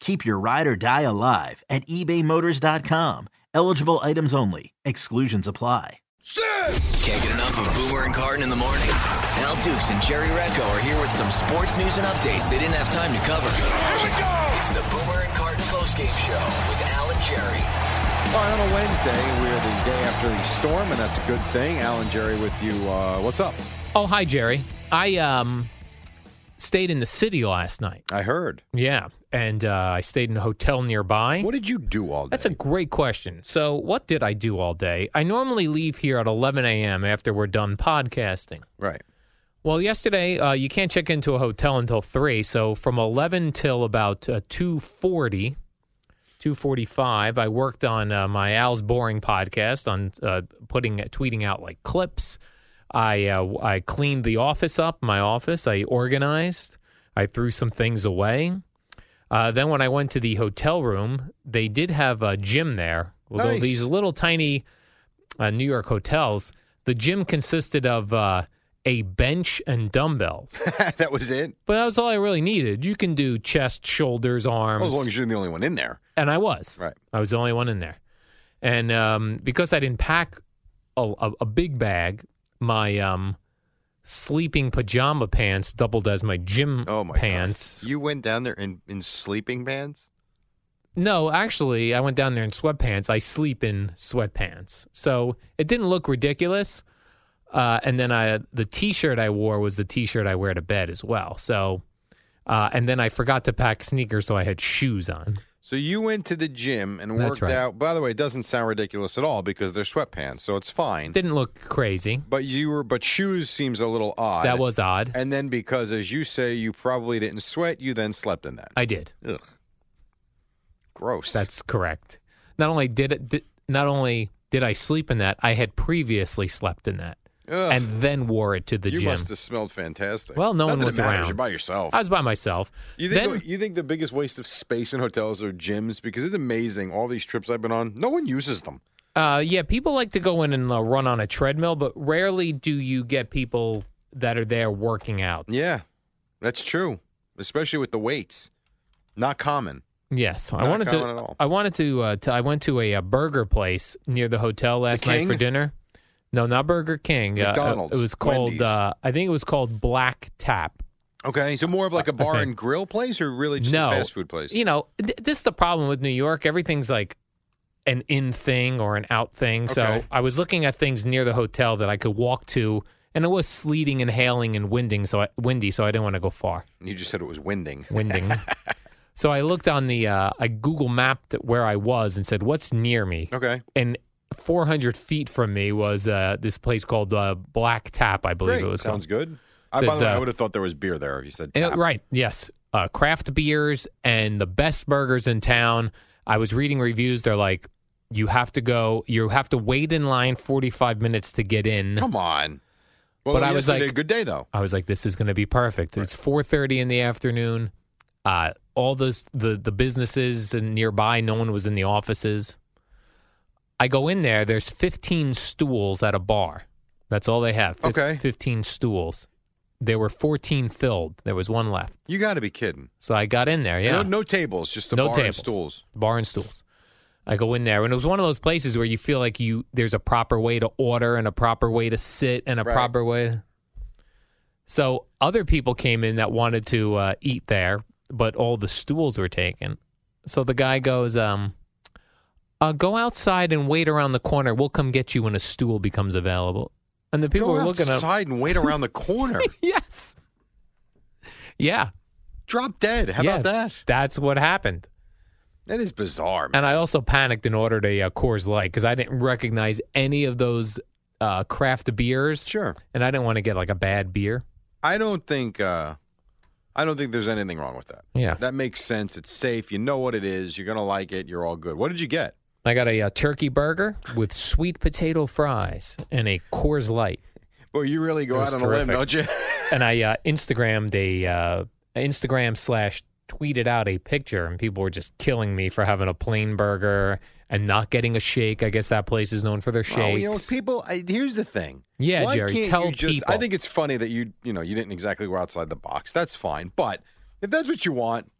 Keep your ride or die alive at ebaymotors.com. Eligible items only. Exclusions apply. Can't get enough of Boomer and Carton in the morning. Al Dukes and Jerry Recco are here with some sports news and updates they didn't have time to cover. Here we go! It's the Boomer and Carton postgame show with Al and Jerry. All right, on a Wednesday, we're the day after the storm, and that's a good thing. Al and Jerry with you. Uh, what's up? Oh, hi, Jerry. I um stayed in the city last night. I heard. Yeah, and uh, I stayed in a hotel nearby. What did you do all day? That's a great question. So, what did I do all day? I normally leave here at 11 a.m. after we're done podcasting. right. Well, yesterday uh, you can't check into a hotel until three, so from 11 till about uh, 2:40, 2:45, I worked on uh, my Al's Boring podcast on uh, putting tweeting out like clips. I uh, I cleaned the office up, my office. I organized. I threw some things away. Uh, then when I went to the hotel room, they did have a gym there. Although Nice. these little tiny uh, New York hotels, the gym consisted of uh, a bench and dumbbells. that was it. But that was all I really needed. You can do chest, shoulders, arms, Well, as long as you're the only one in there. and I was. Right. I was the only one in there, and um, because I didn't pack a, a, a big bag, my um, sleeping pajama pants doubled as my gym Oh my pants. You went down there in, in sleeping pants? No, actually, I went down there in sweatpants. I sleep in sweatpants, so it didn't look ridiculous. Uh, and then I, the T-shirt I wore was the T-shirt I wear to bed as well. So, uh, and then I forgot to pack sneakers, so I had shoes on. So you went to the gym and That's worked right. out. By the way, it doesn't sound ridiculous at all because they're sweatpants, so it's fine. Didn't look crazy. But you were, but shoes seems a little odd. That was odd. And then because, as you say, you probably didn't sweat, you then slept in that. I did. Ugh. Gross. That's correct. Not only did it, did, not only did I sleep in that, I had previously slept in that, Ugh. and then wore it to the you gym. must have smelled fantastic. Well, no Not one that was it matters. around. You're by yourself. I was by myself. You think then, you think the biggest waste of space in hotels are gyms because it's amazing. All these trips I've been on, no one uses them. uh, yeah, people like to go in and uh, run on a treadmill, but rarely do you get people that are there working out. Yeah, that's true. Especially with the weights, not common. Yes, I Not wanted common at to. all. I wanted to, uh, to. I went to a, uh burger place near the hotel last night King? for dinner. No, not Burger King. Uh, McDonald's, it was called. Wendy's. Uh, I think it was called Black Tap. Okay, so more of like a bar and grill place, or really just no a fast food place? You know, th- this is the problem with New York. Everything's like an in thing or an out thing. So I was looking at things near the hotel that I could walk to, and it was sleeting and hailing and winding, so I, windy. So I didn't want to go far. You just said it was winding. Winding. so I looked on the. Uh, I Google mapped where I was and said, "What's near me?" Okay, And 400 feet from me was uh, this place called uh, Black Tap, I believe great. it was Sounds called. good. I, by Says, the way, I uh, would have thought there was beer there. If you said Uh, tap. right. Yes. Uh, craft beers and the best burgers in town. I was reading reviews. They're like, you have to go. You have to wait in line 45 minutes to get in. Come on. Well, But I was like- good day though. I was like, this is going to be perfect. It's 4:30 in the afternoon. Uh, all those the the businesses and nearby, no one was in the offices. I go in there. There's 15 stools at a bar. That's all they have. Fif- Okay. 15 stools. There were 14 filled. There was one left. You got to be kidding. So I got in there. Yeah. No, no tables, just a No bar tables. and stools. bar and stools. I go in there, and it was one of those places where you feel like you there's a proper way to order and a proper way to sit and a Right. proper way. So other people came in that wanted to uh, eat there, but all the stools were taken. So the guy goes, um, uh, "Go outside and wait around the corner. We'll come get you when a stool becomes available." And the people Go were looking up. outside and wait around the corner. Yes. Yeah. Drop dead. How yeah, about that? That's what happened. That is bizarre. Man. And I also panicked and ordered a uh, Coors Light because I didn't recognize any of those uh, craft beers. Sure. And I didn't want to get like a bad beer. I don't think uh, I don't think there's anything wrong with that. Yeah. That makes sense. It's safe. You know what it is. You're gonna like it. You're all good. What did you get? I got a, uh turkey burger with sweet potato fries and a Coors Light. Well, you really go out on a limb, don't you? And I uh, Instagrammed a uh, Instagram slash tweeted out a picture, and people were just killing me for having a plain burger and not getting a shake. I guess that place is known for their shakes. Well, you know, people. I, here's the thing. Yeah, Why Jerry, tell just, people. I think it's funny that you, you know, you didn't exactly go outside the box. That's fine. But if that's what you want,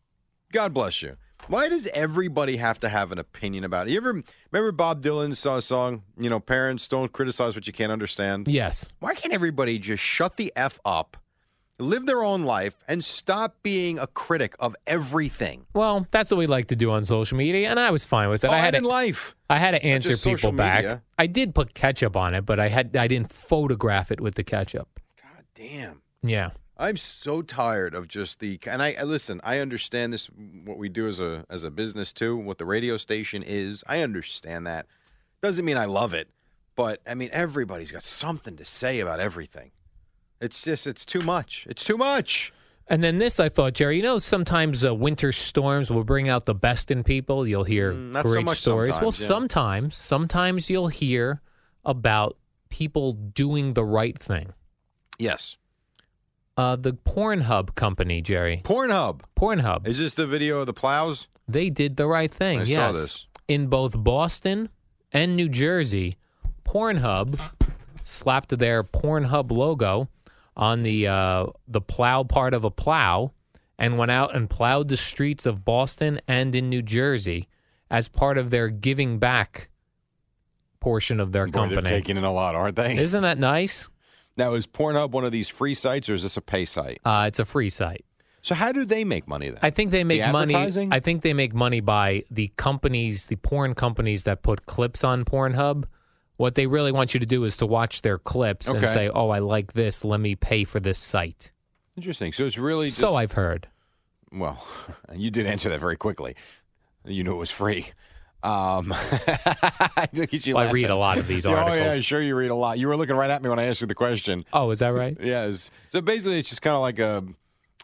God bless you. Why does everybody have to have an opinion about it? You ever remember Bob Dylan's uh, song? You know, parents don't criticize what you can't understand. yes. Why can't everybody just shut the f up, live their own life, and stop being a critic of everything? Well, that's what we like to do on social media, and I was fine with it. oh, I had in to, life. I had to answer people back. media. I did put ketchup on it, but I had I didn't photograph it with the ketchup. God damn. Yeah. I'm so tired of just the and I, I listen. I understand this what we do as a as a business too. What the radio station is, I understand that. Doesn't mean I love it, but I mean everybody's got something to say about everything. It's just it's too much. It's too much. And then this, I thought, Jerry. You know, sometimes uh, winter storms will bring out the best in people. You'll hear Mm, so great much stories. well, yeah. sometimes, sometimes you'll hear about people doing the right thing. Yes. Uh, the Pornhub company, Jerry. Pornhub. Pornhub. Is this the video of the plows? They did the right thing. I saw yes. this. In both Boston and New Jersey, Pornhub slapped their Pornhub logo on the uh, the plow part of a plow and went out and plowed the streets of Boston and in New Jersey as part of their giving back portion of their Boy, they're taking in a lot, aren't they? Isn't that nice? Now is Pornhub one of these free sites or is this a pay site? Uh, it's a free site. So how do they make money then? I think they make money. advertising? I think they make money by the companies, the porn companies that put clips on Pornhub. What they really want you to do is to watch their clips and say, "Oh, I like this. Let me pay for this site." Interesting. So it's really just, So I've heard. Well, you did answer that very quickly. You knew it was free. Um, you Well, I read a lot of these articles. Oh yeah, sure you read a lot. You were looking right at me when I asked you the question. Oh, is that right? Yes. So basically, it's just kind of like a,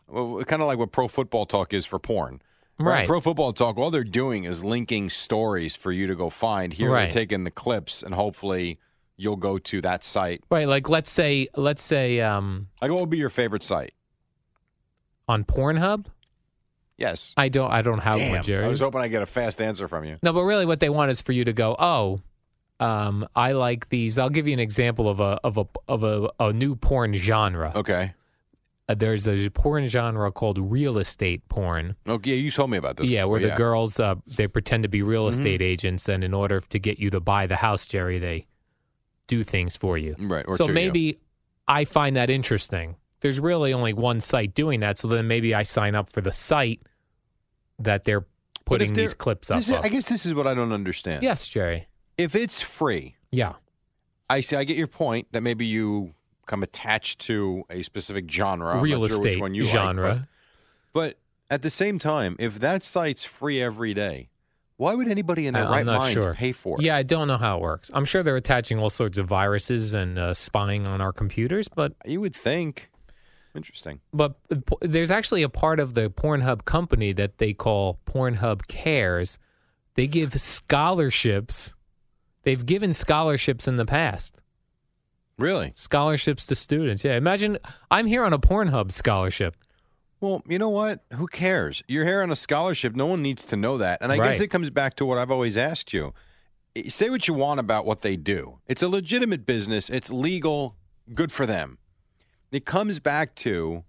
well, kind of like what Pro Football Talk is for porn. Right. Pro Football Talk, all they're doing is linking stories for you to go find. Here Right. they're taking the clips, and hopefully you'll go to that site. Right. Like let's say, let's say um, Like, what would be your favorite site? on Pornhub. Yes. I don't. I don't have Damn, one, Jerry. I was hoping I'd get a fast answer from you. No, but really, what they want is for you to go. Oh, um, I like these. I'll give you an example of a of a of a, a new porn genre. Okay. Uh, there's a porn genre called real estate porn. Okay, you told me about this. yeah, before, where the yeah. Mm-hmm. girls uh, they pretend to be real estate agents, and in order to get you to buy the house, Jerry, they do things for you. Right, so to you. maybe I find that interesting. There's really only one site doing that, so then maybe I sign up for the site that they're putting these clips up. is-. I guess this is what I don't understand. yes, Jerry. If it's free, Yeah. I see. I get your point that maybe you come attached to a specific genre, real sure estate one you like, genre. but, but at the same time, if that site's free every day, why would anybody in their I- right mind sure. pay for it? Yeah, I don't know how it works. I'm sure they're attaching all sorts of viruses and uh, spying on our computers, but you would think. Interesting. but there's actually a part of the Pornhub company that they call Pornhub Cares. They give scholarships. They've given scholarships in the past. Really? Scholarships to students. Yeah, imagine I'm here on a Pornhub scholarship. Well, you know what? Who cares? You're here on a scholarship. No one needs to know that. And I guess it comes back to what I've always asked you. Eh, say what you want about what they do. It's a legitimate business. It's legal. Good for them. It comes back to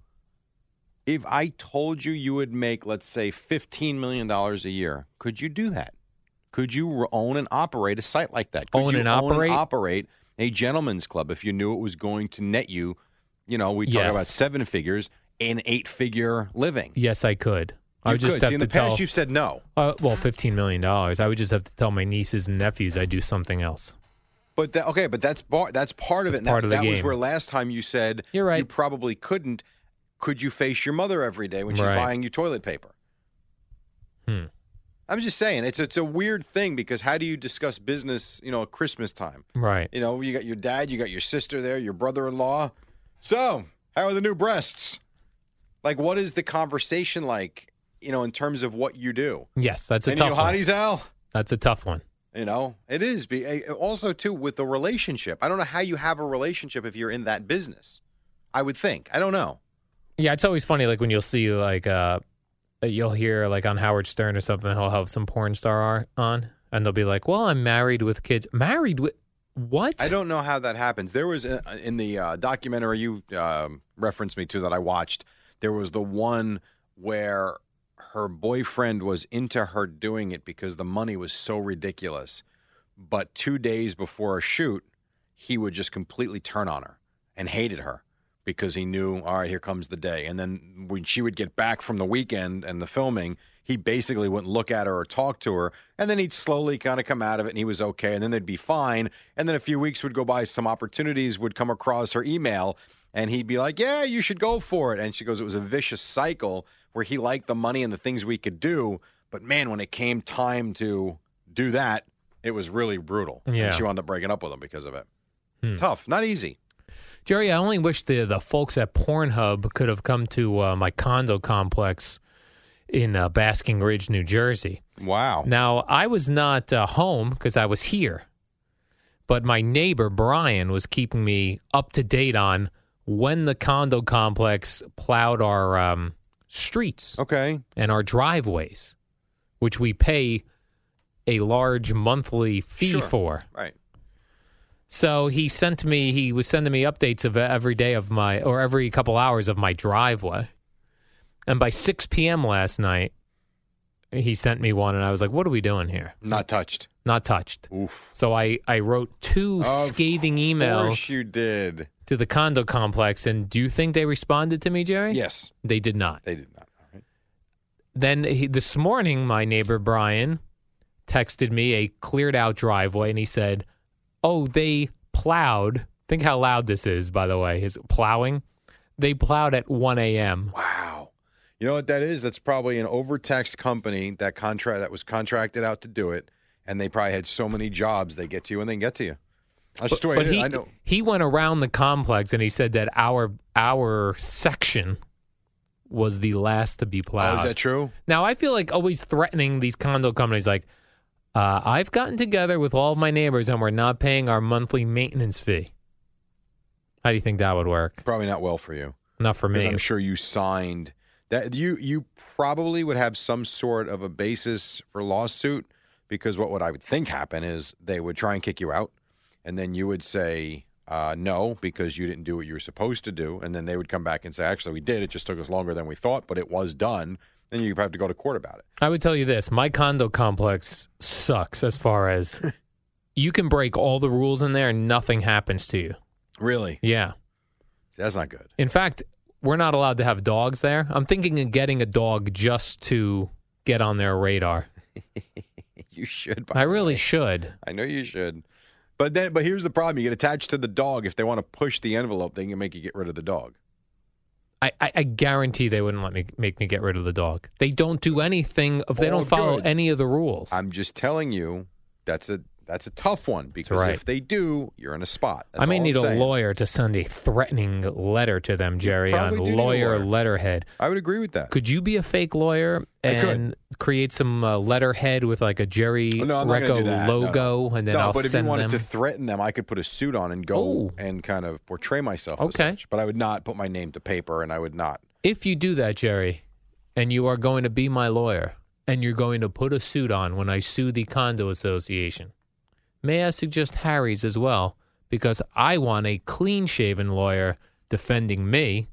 if I told you you would make, let's say, $15 million a year, could you do that? Could you own and operate a site like that? Could Own you and own operate? and operate a gentleman's club if you knew it was going to net you, you know, we talk Yes. about seven figures, an eight figure living? Yes, I could. I You would just could. have See, in to the past, tell. you said no. Uh, well, fifteen million dollars. I would just have to tell my nieces and nephews I do something else. But that, okay, but that's bar, that's part of That's it. part that, of the that was where last time you said You're right. You probably couldn't. Could you face your mother every day when she's Right. buying you toilet paper? Hmm. I'm just saying it's it's a weird thing because how do you discuss business? You know, at Christmas time. Right. You know, you got your dad, you got your sister there, your brother-in-law. So, how are the new breasts? Like, what is the conversation like? You know, in terms of what you do. Yes, that's a Any tough new one. hotties, Al? That's a tough one. You know, it is. Be eh, also too with the relationship. I don't know how you have a relationship if you're in that business. I would think. I don't know. Yeah, it's always funny. Like when you'll see like uh, you'll hear like on Howard Stern or something. He'll have some porn star on, and they'll be like, "Well, I'm married with kids." Married with what? I don't know how that happens. There was a, in the uh, documentary you um, referenced me to that I watched. There was the one where her boyfriend was into her doing it because the money was so ridiculous. But two days before a shoot, he would just completely turn on her and hated her because he knew, all right, here comes the day. And then when she would get back from the weekend and the filming, he basically wouldn't look at her or talk to her. And then he'd slowly kind of come out of it and he was okay. And then they'd be fine. And then a few weeks would go by, some opportunities would come across her email. And he'd be like, Yeah, you should go for it. And she goes, It was a vicious cycle where he liked the money and the things we could do. But man, when it came time to do that, it was really brutal. Yeah. And she wound up breaking up with him because of it. Hmm. Tough, not easy. Jerry, I only wish the the folks at Pornhub could have come to uh, my condo complex in uh, Basking Ridge, New Jersey. Wow. Now, I was not uh, home because I was here, but my neighbor Brian was keeping me up to date on when the condo complex plowed our um, streets Okay. and our driveways, which we pay a large monthly fee Sure. for. Right. So he sent me, he was sending me updates of every day of my, or every couple hours of my driveway. And by 6 p.m. last night, he sent me one, and I was like, what are we doing here? Not touched. Not touched. Oof. So I, I wrote two Of scathing Of emails course you did. To the condo complex. And do you think they responded to me, Jerry? Yes, They did not. they did not. All right. Then he, this morning, my neighbor Brian texted me a cleared out driveway, and he said, "Oh, they plowed. Think how loud this is, by the way. His plowing. They plowed at 1 a.m. Wow. You know what that is? That's probably an overtaxed company that contract that was contracted out to do it, and they probably had so many jobs they get to you and they get to you. Just But he I know. he went around the complex, and he said that our our section was the last to be Oh, plowed. is that true? Now I feel like always threatening these condo companies, like uh, I've gotten together with all of my neighbors, and we're not paying our monthly maintenance fee. How do you think that would work? Probably not well for you. Not for me. I'm sure you signed that. You you probably would have some sort of a basis for lawsuit because what would I would think happen is they would try and kick you out, and then you would say uh, no because you didn't do what you were supposed to do, and then they would come back and say actually we did. It just took us longer than we thought, but it was done. Then you have to go to court about it. I would tell you this: my condo complex sucks as far as you can break all the rules in there, and nothing happens to you. Really, Yeah. that's not good. In fact, we're not allowed to have dogs there. I'm thinking of getting a dog just to get on their radar. You should. I really should. I know you should. But then, but here's the problem: you get attached to the dog. If they want to push the envelope, they can make you get rid of the dog. I, I, I guarantee they wouldn't let me make me get rid of the dog. They don't do anything if they Oh, don't follow good. any of the rules. I'm just telling you, that's a that's a tough one because right. if they do, you're in a spot. That's I may need a lawyer to send a threatening letter to them, Jerry, on do need a lawyer lawyer. letterhead. I would agree with that. Could you be a fake lawyer and create some uh, letterhead with like a Jerry Oh, no, Recco do. No, no. logo, and then no, I'll but if you send wanted them? to threaten them, I could put a suit on and go Oh. and kind of portray myself. as Okay. such. but I would not put my name to paper, and I would not. if you do that, Jerry, and you are going to be my lawyer, and you're going to put a suit on when I sue the condo association, may I suggest Harry's as well? Because I want a clean shaven lawyer defending me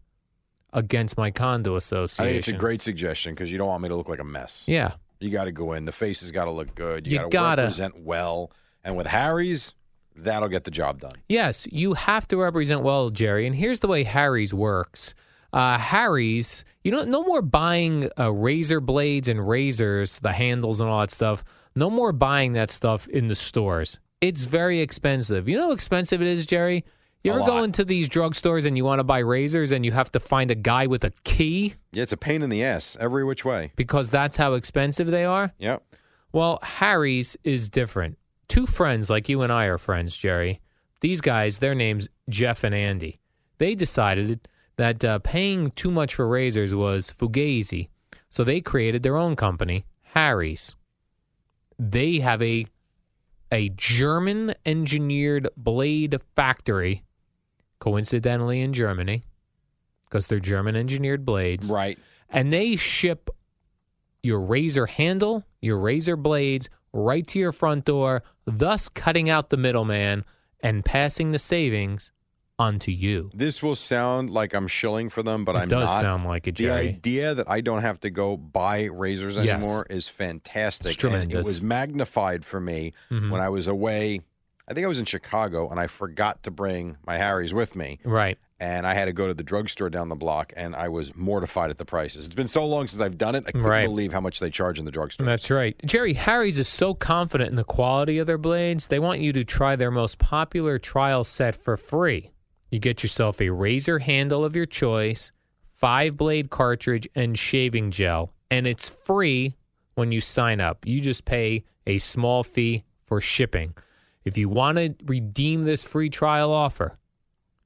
against my condo I association. think it's a great suggestion because you don't want me to look like a mess. Yeah. You got to go in. The face has got to look good. You, You got to represent well. And with Harry's, that'll get the job done. Yes, you have to represent well, Jerry. And here's the way Harry's works. uh, Harry's, you know, no more buying uh, razor blades and razors, the handles and all that stuff. No more buying that stuff in the stores. It's very expensive. You know how expensive it is, Jerry? You A ever go lot. into these drugstores and you want to buy razors and you have to find a guy with a key Yeah, it's a pain in the ass every which way. because that's how expensive they are? Yep. Well, Harry's is different. Two friends like you and I are friends, Jerry. These guys, their names Jeff and Andy. They decided that uh, paying too much for razors was fugazi, so they created their own company, Harry's. They have a a German engineered blade factory, coincidentally in Germany, because they're German engineered blades Right. and they ship your razor handle, your razor blades right to your front door, thus cutting out the middleman and passing the savings onto you. This will sound like I'm shilling for them, but it I'm does not. sound like it, Jerry. the idea that I don't have to go buy razors Yes. anymore is fantastic. It's And it was magnified for me Mhm. when I was away. I think I was in Chicago and I forgot to bring my Harry's with me. Right. And I had to go to the drugstore down the block, and I was mortified at the prices. It's been so long since I've done it, I couldn't Right. believe how much they charge in the drugstore. That's right. Jerry Harry's is so confident in the quality of their blades, they want you to try their most popular trial set for free. You get yourself a razor handle of your choice, five blade cartridge, and shaving gel, and it's free when you sign up. You just pay a small fee for shipping. If you want to redeem this free trial offer,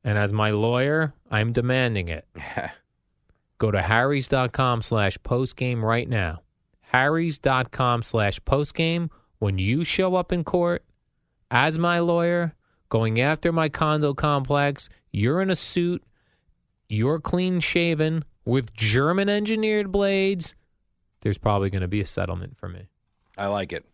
and as my lawyer, I'm demanding it. Go to harrys.com slash postgame right now. harrys.com slash postgame. When you show up in court as my lawyer, going after my condo complex, you're in a suit, you're clean shaven with German engineered blades, there's probably going to be a settlement for me. I like it.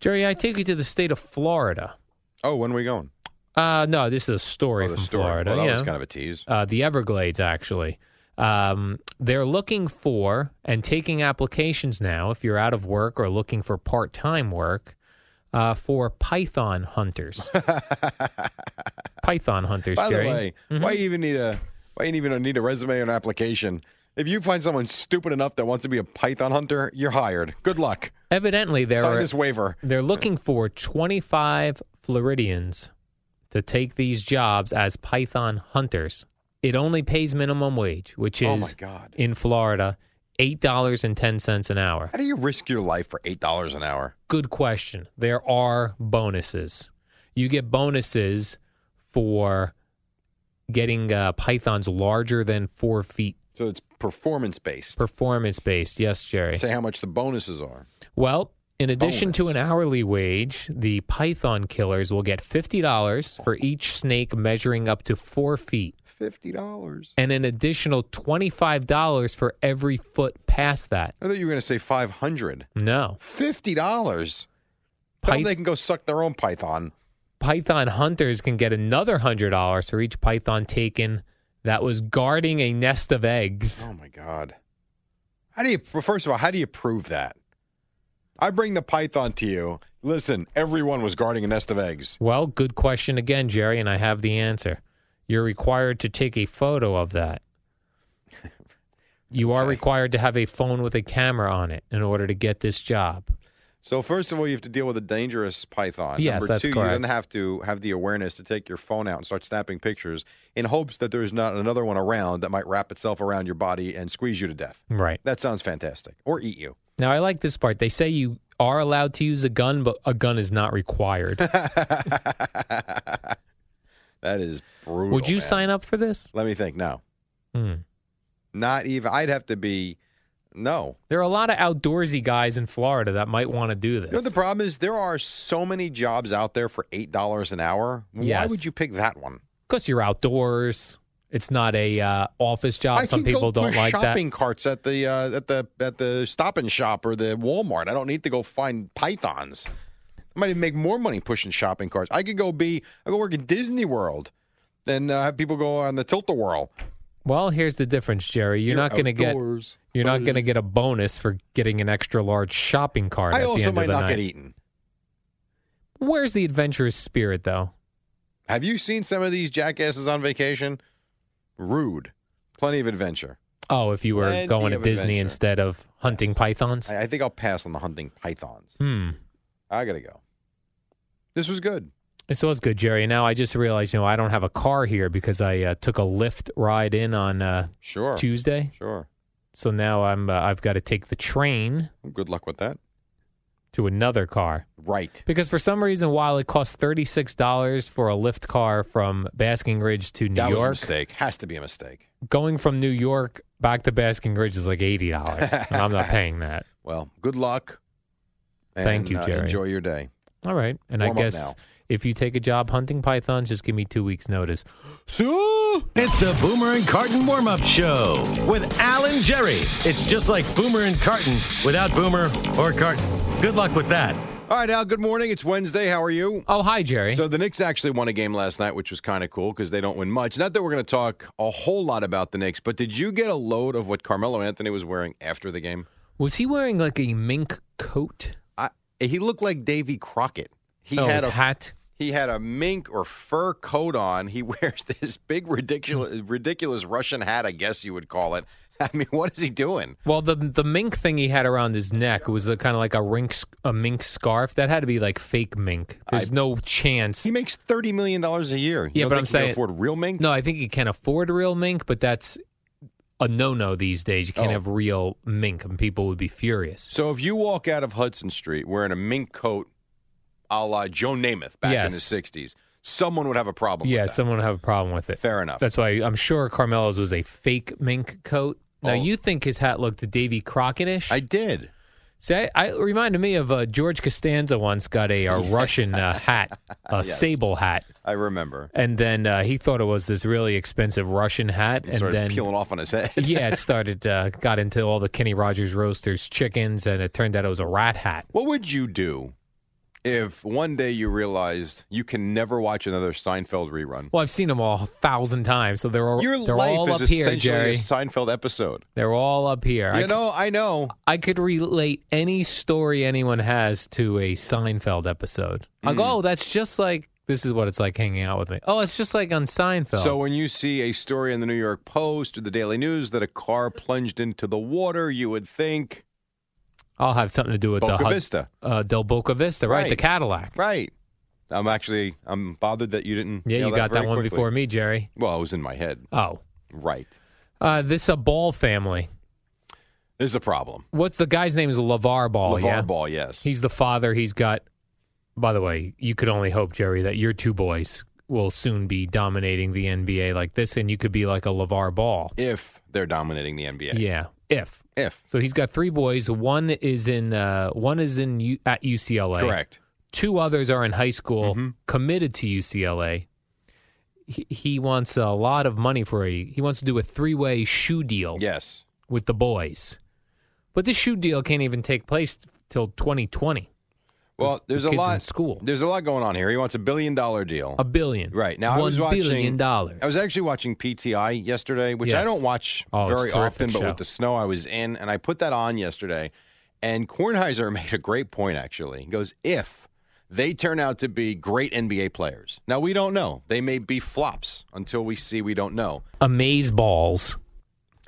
Jerry, I take you to the state of Florida. Oh, when are we going? Uh, no, this is a story Oh, from story. Florida. Well, that yeah. was kind of a tease. uh, the Everglades, actually. Um, they're looking for and taking applications now, if you're out of work or looking for part time work, uh, for python hunters. python hunters, By the Jerry. way, why you even need a why you even need a resume or an application? If you find someone stupid enough that wants to be a python hunter, you're hired. Good luck. Evidently, Sign they're, this waiver. they're looking for 25 Floridians to take these jobs as python hunters. It only pays minimum wage, which Oh is my God. in Florida, $8.10 an hour. How do you risk your life for eight dollars an hour? good question. There are bonuses. You get bonuses for getting uh, pythons larger than four feet, So it's performance based. performance based. Yes, Jerry. Say how much the bonuses are. Well, in addition to an hourly wage, the python killers will get $50 for each snake measuring up to four feet Fifty dollars. and an additional $25 for every foot past that. I thought you were going to say five hundred. No. Fifty dollars. Tell them Pyth- they can go suck their own python. python hunters can get another hundred dollars for each python taken that was guarding a nest of eggs. Oh my god. How do you? well, First of all, how do you prove that? I bring the python to you. Listen, everyone was guarding a nest of eggs. Well, good question again, Jerry, and I have the answer. You're required to take a photo of that. You are Okay. required to have a phone with a camera on it in order to get this job. So first of all, you have to deal with a dangerous python. Yes, Number that's two, correct. you then have to have the awareness to take your phone out and start snapping pictures in hopes that there's not another one around that might wrap itself around your body and squeeze you to death. Right. That sounds fantastic. Or eat you. Now, I like this part. They say you are allowed to use a gun, but a gun is not required. that is brutal. Would you man. sign up for this? Let me think. No, Hmm. not even. I'd have to be. No. There are a lot of outdoorsy guys in Florida that might want to do this. You know the problem is? There are so many jobs out there for eight dollars an hour. Yes. Why would you pick that one? because you're outdoors. It's not a uh, office job. I Some people don't like that. shopping carts at the uh, at the at the Stop and Shop or the Walmart. I don't need to go find pythons. I might even make more money pushing shopping carts. I could go be I go work at Disney World, and uh, have people go on the tilt a whirl. Well, here's the difference, Jerry. You're, not going to get you're not going to get a bonus for getting an extra large shopping cart I at the also end might of the not night. get eaten. Where's the adventurous spirit, though? Have you seen some of these jackasses on vacation? Rude, Plenty of adventure. Oh, if you were Plenty going to Disney adventure. instead of hunting pythons. I, I think I'll pass on the hunting pythons. Hmm. I gotta go. This was good. This was good, Jerry. Now I just realized, you know, I don't have a car here because I uh, took a Lyft ride in on uh, Sure. Tuesday. Sure. So now I'm uh, I've got to take the train Good luck with that. to another car Right. because for some reason, while it costs thirty six dollars for a Lyft car from Basking Ridge to New that was a York, mistake. Has to be a mistake. going from New York back to Basking Ridge is like eighty dollars. I'm not paying that. Well, good luck. Thank and, you, uh, Jerry. enjoy your day. All right, and Warm I guess if you take a job hunting pythons, just give me two weeks notice. So it's the Boomer and Carton warm up show with Al and Jerry. It's just like Boomer and Carton without Boomer or Carton. Good luck with that. All right, Al. Good morning. It's Wednesday. How are you? Oh, hi, Jerry. So the Knicks actually won a game last night, which was kind of cool because they don't win much. Not that we're going to talk a whole lot about the Knicks, but did you get a load of what Carmelo Anthony was wearing after the game? was he wearing like a mink coat? He looked like Davy Crockett. He oh, had a hat. He had a mink or fur coat on. He wears this big ridiculous ridiculous Russian hat, I guess you would call it. I mean, what is he doing? Well, the the mink thing he had around his neck was a, kind of like a rink, a mink scarf. That had to be like fake mink. There's I- no chance. He makes thirty million dollars a year. You Yeah, but think I'm he can saying- afford real mink. no, I think he can afford real mink, but that's a no no these days. You can't Oh. have real mink, and people would be furious. So if you walk out of Hudson Street wearing a mink coat, a la Joe Namath back in the '60s, someone would have a problem. Yeah, with that. someone would have a problem with it. fair enough. That's why I'm sure Carmelo's was a fake mink coat. Now Oh. you think his hat looked Davy Crockett-ish? I did. See, I, I it reminded me of uh, George Costanza once got a, uh Russian uh, hat, a Yes. sable hat, I remember. and then uh, he thought it was this really expensive Russian hat, He and started then peeling off on his head. yeah, it started uh, got into all the Kenny Rogers Roasters chickens, and it turned out it was a rat hat. What would you do if one day you realized you can never watch another Seinfeld rerun? Well, I've seen them all a thousand times, so they're all Your they're life all is up here, Jerry. a Seinfeld episode. They're all up here. I You c- know, I know. I could relate any story anyone has to a Seinfeld episode. I go, Mm. oh, that's just like this is what it's like hanging out with me. Oh, it's just like on Seinfeld. So when you see a story in the New York Post or the Daily News that a car plunged into the water, you would think I'll have something to do with the Boca Hud- Vista. uh, Del Boca Vista, right? The Cadillac. Right. I'm actually I'm bothered that you didn't. Yeah, you got that one quickly. before me, Jerry. Well, it was in my head. Oh, Right. uh, this a Ball family. This is a problem. What's the guy's name? Is LeVar Ball? LeVar yeah, Ball, yes. he's the father. He's got. By the way, you could only hope, Jerry, that your two boys will soon be dominating the NBA like this, and you could be like a LeVar Ball. if they're dominating the NBA. Yeah, if If. So he's got three boys. One is in uh, one is in U- at UCLA. Correct. Two others are in high school, Mhm. committed to UCLA. He, he wants a lot of money for a. He wants to do a three way shoe deal Yes. with the boys, but this shoe deal can't even take place till 2020. Well, The there's a kids in lot. school. There's a lot going on here. He wants a billion dollar deal. A billion. Right now, I was watching billion dollars. I was actually watching PTI yesterday, which I don't watch Oh, very often, but show. with the snow I was in, and I put that on yesterday. And Kornheiser made a great point. Actually, he goes, "If they turn out to be great NBA players, now we don't know. They may be flops until we see. We don't know. Amaze balls.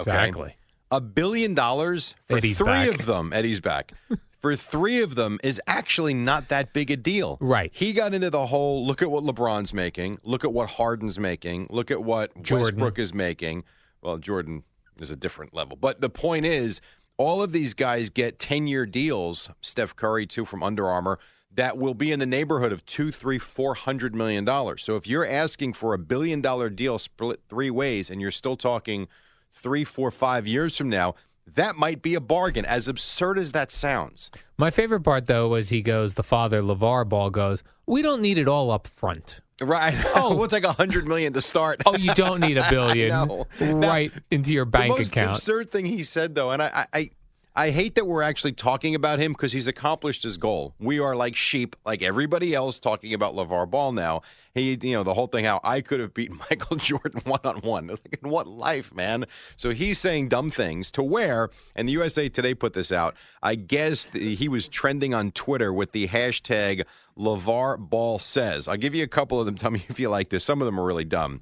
Okay. Exactly. A billion dollars for Eddie's three back. of them. Eddie's back. for three of them is actually not that big a deal. Right. He got into the whole look at what LeBron's making, look at what Harden's making, look at what Jordan. Westbrook is making. Well, Jordan is a different level. But the point is, all of these guys get 10 year deals, Steph Curry, too, from Under Armour, that will be in the neighborhood of two, three, four hundred million dollars. So if you're asking for a billion dollar deal split three ways and you're still talking three, four, five years from now, that might be a bargain, as absurd as that sounds. My favorite part though was he goes. The father LeVar Ball goes. We don't need it all up front. Right. Oh. we'll take a hundred million to start. Oh, you don't need a billion No. Now, right into your bank the most account. absurd thing he said, though, and I, I, I, hate that we're actually talking about him because he's accomplished his goal. We are like sheep, like everybody else, talking about LeVar Ball now. He, you know, the whole thing how I could have beaten Michael Jordan one on one. Like, in what life, man? So he's saying dumb things to where, and the USA Today put this out. I guess the, he was trending on Twitter with the hashtag LeVar Ball says. I'll give you a couple of them. Tell me if you like this. Some of them are really dumb.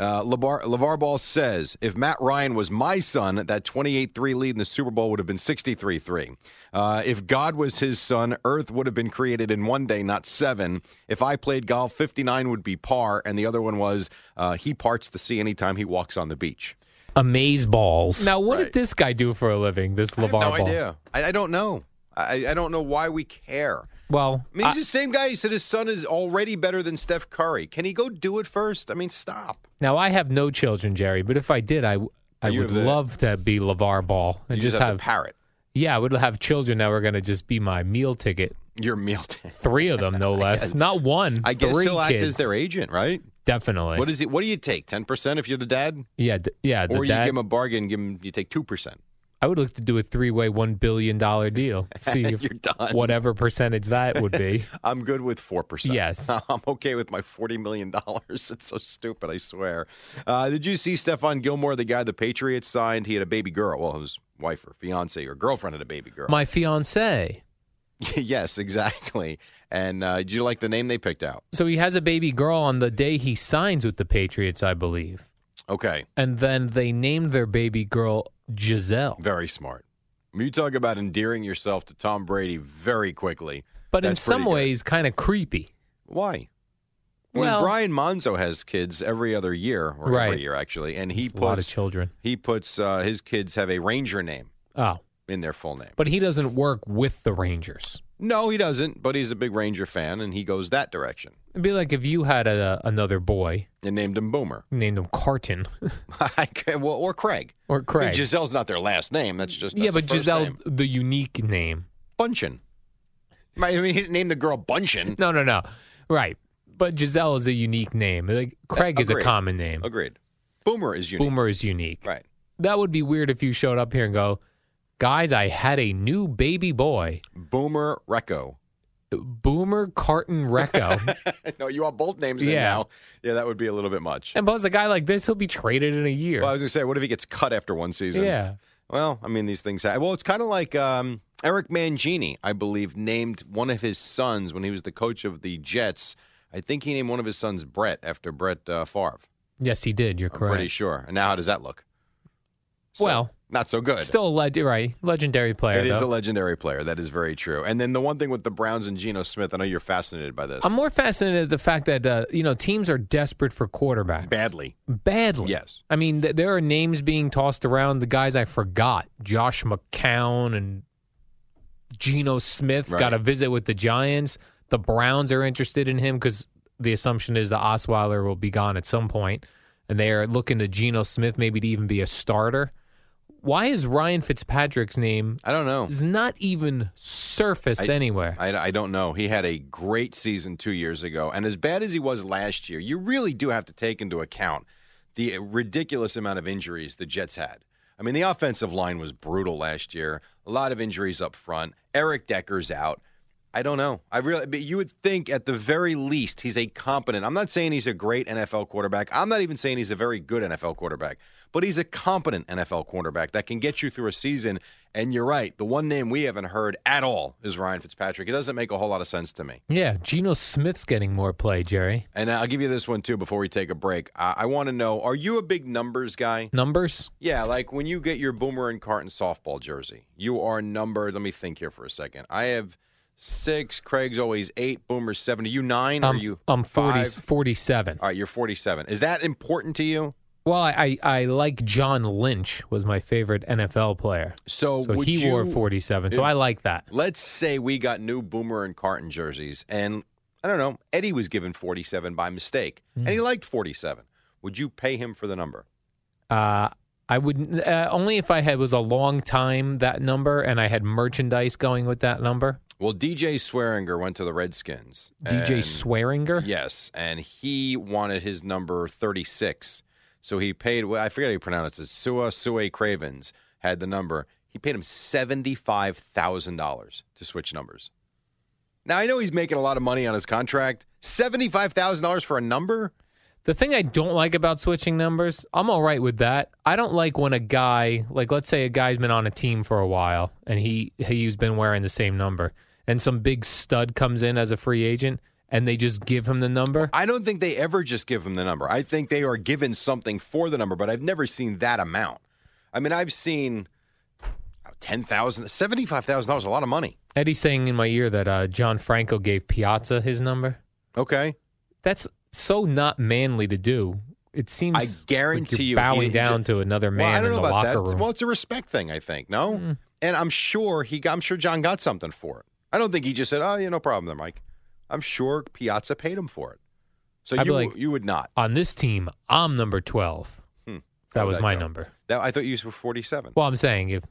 Uh, LeVar, LeVar Ball says if Matt Ryan was my son, that 28 3 lead in the Super Bowl would have been 63 3. Uh, if God was his son, Earth would have been created in one day, not seven. If I played golf, 59 would be par. And the other one was uh, he parts the sea anytime he walks on the beach. Amaze balls. Now, what Right. did this guy do for a living? This I have LeVar no Ball. idea. I, I don't know. I, I don't know why we care. Well, I mean, he's the same guy. He said his son is already better than Steph Curry. Can he go do it first? I mean, stop. now I have no children, Jerry, but if I did, I oh, I You would the- love to be LeVar Ball and just just have, have parrot yeah, I would have children that were going to just be my meal ticket. your meal. ticket. Three of them, no less. Not one. I guess he'll act as their agent, right? Definitely. What is it? What do you take? Ten percent if you're the dad, yeah, d- yeah. The or you dad, give him a bargain? Give him you take two percent. I would look to do a three-way, one billion dollar deal. See if You're done. whatever percentage that would be. I'm good with four percent. Yes. I'm okay with my forty million dollars. It's so stupid, I swear. Uh, did you see Stephon Gilmore, the guy the Patriots signed? He had a baby girl. Well, his wife or fiance or girlfriend had a baby girl. My fiance. yes, exactly. And uh, did you like the name they picked out? So he has a baby girl on the day he signs with the Patriots, I believe. Okay, And then they named their baby girl Giselle. very smart. You talk about endearing yourself to Tom Brady very quickly. But in some ways, kind of creepy. Why? I Well- mean, Brian Monzo has kids every other year, or Right. every year actually, and he It's a lot of puts children. he puts uh, his kids have a Ranger name Oh, in their full name. but he doesn't work with the Rangers. No, he doesn't, but he's a big Ranger fan, and he goes that direction. It'd be like if you had a, another boy, And named him Boomer, named him Carton well, or Craig. or I mean, Craig. Giselle's not their last name. That's just yeah, that's but first Giselle's name. the unique name. Bunchin. I mean, he didn't name the girl Bunchin. No, no, no. Right. But Giselle is a unique name. Like Craig is a agreed. common name. Agreed. Boomer is unique. Boomer is unique. Right. That would be weird if you showed up here and go, guys, I had a new baby boy. Boomer Recco. Boomer Carton Recco. no, you want both names in Yeah. now. Yeah, that would be a little bit much. and plus, a guy like this, he'll be traded in a year. Well, I was going to say, what if he gets cut after one season? yeah. Well, I mean, these things happen. Well, it's kind of like um, Eric Mangini, I believe, named one of his sons when he was the coach of the Jets. I think he named one of his sons Brett after Brett uh, Favre. Yes, he did. You're I'm correct. pretty sure. And now, how does that look? So, Well, not so good. Still a leg- right, legendary player. It is though. a legendary player. That is very true. And then the one thing with the Browns and Geno Smith, I know you're fascinated by this. I'm more fascinated at the fact that uh, you know teams are desperate for quarterbacks Badly. badly. Yes. I mean, th- there are names being tossed around. The guys I forgot, Josh McCown and Geno Smith, Right. got a visit with the Giants. The Browns are interested in him because the assumption is the Osweiler will be gone at some point, and they are looking to Geno Smith maybe to even be a starter. Why is Ryan Fitzpatrick's name I don't know. is not even surfaced I- anywhere? I, I don't know. He had a great season two years ago. And as bad as he was last year, you really do have to take into account the ridiculous amount of injuries the Jets had. I mean, the offensive line was brutal last year. A lot of injuries up front. Eric Decker's out. I don't know. I really, but you would think at the very least he's a competent. I'm not saying he's a great NFL quarterback. I'm not even saying he's a very good NFL quarterback, but he's a competent NFL quarterback that can get you through a season. And you're right. The one name we haven't heard at all is Ryan Fitzpatrick. It doesn't make a whole lot of sense to me. yeah, Geno Smith's getting more play, Jerry. And I'll give you this one too before we take a break. I, I want to know: Are you a big numbers guy? Numbers? Yeah, like when you get your Boomer and Carton softball jersey, you are numbered. Let me think here for a second. I have six. Craig's always eight. Boomer's seven. Are you 9 or I'm, are you? I'm 40, five? 47. All right, you're 47. Is that important to you? Well, I, I, I like John Lynch was my favorite NFL player. So, So he you, wore 47. So if- I like that. Let's say we got new Boomer and Carton jerseys, and I don't know, Eddie was given 47 by mistake, and Hmm. he liked 47. Would you pay him for the number? Uh, I would uh, only if I had was a long time that number and I had merchandise going with that number. Well, DJ Swearinger went to the Redskins. DJ and- Swearinger. Yes, and he wanted his number 36. So he paid, I forget how you pronounce it, Sua Sue Cravens had the number. He paid him $75,000 to switch numbers. Now, I know he's making a lot of money on his contract. $75,000 for a number? The thing I don't like about switching numbers, I'm all right with that. I don't like when a guy, like let's say a guy's been on a team for a while and he he's been wearing the same number, and some big stud comes in as a free agent, and they just give him the number. I don't think they ever just give him the number. I think they are given something for the number, but I've never seen that amount. I mean, I've seen ten thousand, seventy-five thousand dollars, a lot of money. Eddie's saying in my ear that uh, John Franco gave Piazza his number. Okay, That's so not manly to do. It seems I like guarantee you're you, bowing he- down to another man well, I don't in know the about locker that. room. Well, it's a respect thing, I think. No, and I'm sure he, I'm sure John got something for it. I don't think he just said, "Oh, yeah, no problem there, Mike." I'm sure Piazza paid him for it. So I'd you like- you would not. On this team, I'm number twelve. Hmm. That was would my go? number. That I thought you were 47. Well, I'm saying if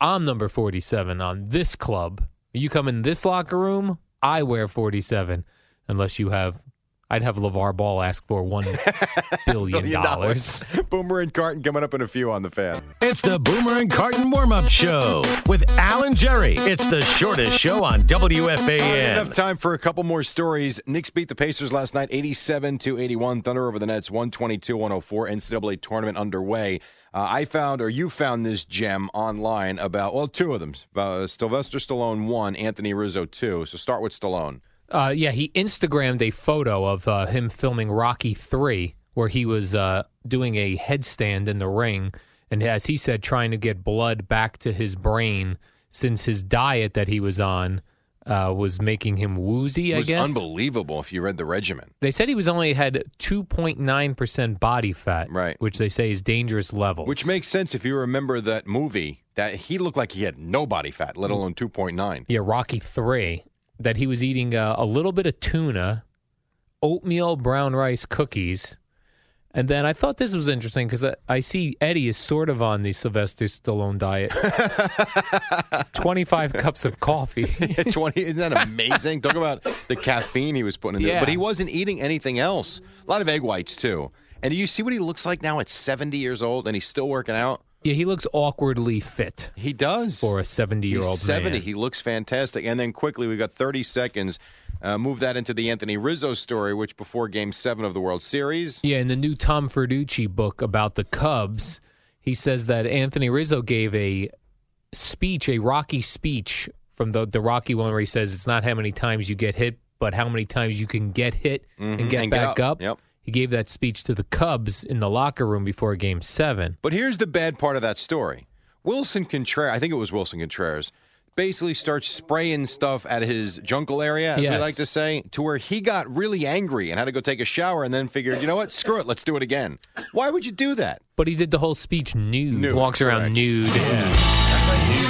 I'm number 47 on this club, you come in this locker room, I wear 47. Unless you have, I'd have LaVar Ball ask for one billion dollars. Boomer and Carton coming up in a few on the fan. It's the Boomer and Carton warm up show with Alan Jerry. It's the shortest show on WFAN. Enough time for a couple more stories. Knicks beat the Pacers last night, 87 to 81. Thunder over the Nets, 122 104. NCAA tournament underway. Uh, I found, or you found this gem online about, well, two of them. Uh, Sylvester Stallone one, Anthony Rizzo two. So start with Stallone. Uh, yeah, he Instagrammed a photo of uh, him filming Rocky 3, where he was uh, doing a headstand in the ring. And as he said, trying to get blood back to his brain since his diet that he was on uh, was making him woozy, It I was guess. unbelievable if you read the regimen. They said he was only had 2.9% body fat, Right. which they say is dangerous levels. Which makes sense if you remember that movie, that he looked like he had no body fat, let alone 2.9. yeah, Rocky 3 that he was eating uh, a little bit of tuna, oatmeal brown rice cookies. And then I thought this was interesting because I, I see Eddie is sort of on the Sylvester Stallone diet. 25 cups of coffee. 20 isn't that amazing talk about the caffeine he was putting in Yeah. but he wasn't eating anything else a lot of egg whites too and do you see what he looks like now at 70 years old and he's still working out yeah, he looks awkwardly fit he does for a 70 year old He's 70 man. he looks fantastic and then quickly we've got 30 seconds uh, move that into the anthony rizzo story which before game seven of the world series Yeah, in the new Tom Verducci book about the Cubs, he says that Anthony Rizzo gave a speech, a Rocky speech from the the Rocky one where he says it's not how many times you get hit, but how many times you can get hit Mhm, and get and get back up. up. Yep. He gave that speech to the Cubs in the locker room before game seven. But here's the bad part of that story. Willson Contreras, I think it was Willson Contreras, basically starts spraying stuff at his jungle area, as we like to say, to where he got really angry and had to go take a shower and then figured, you know what, screw it, let's do it again. Why would you do that? But he did the whole speech nude. Nude, Walks around correct. nude.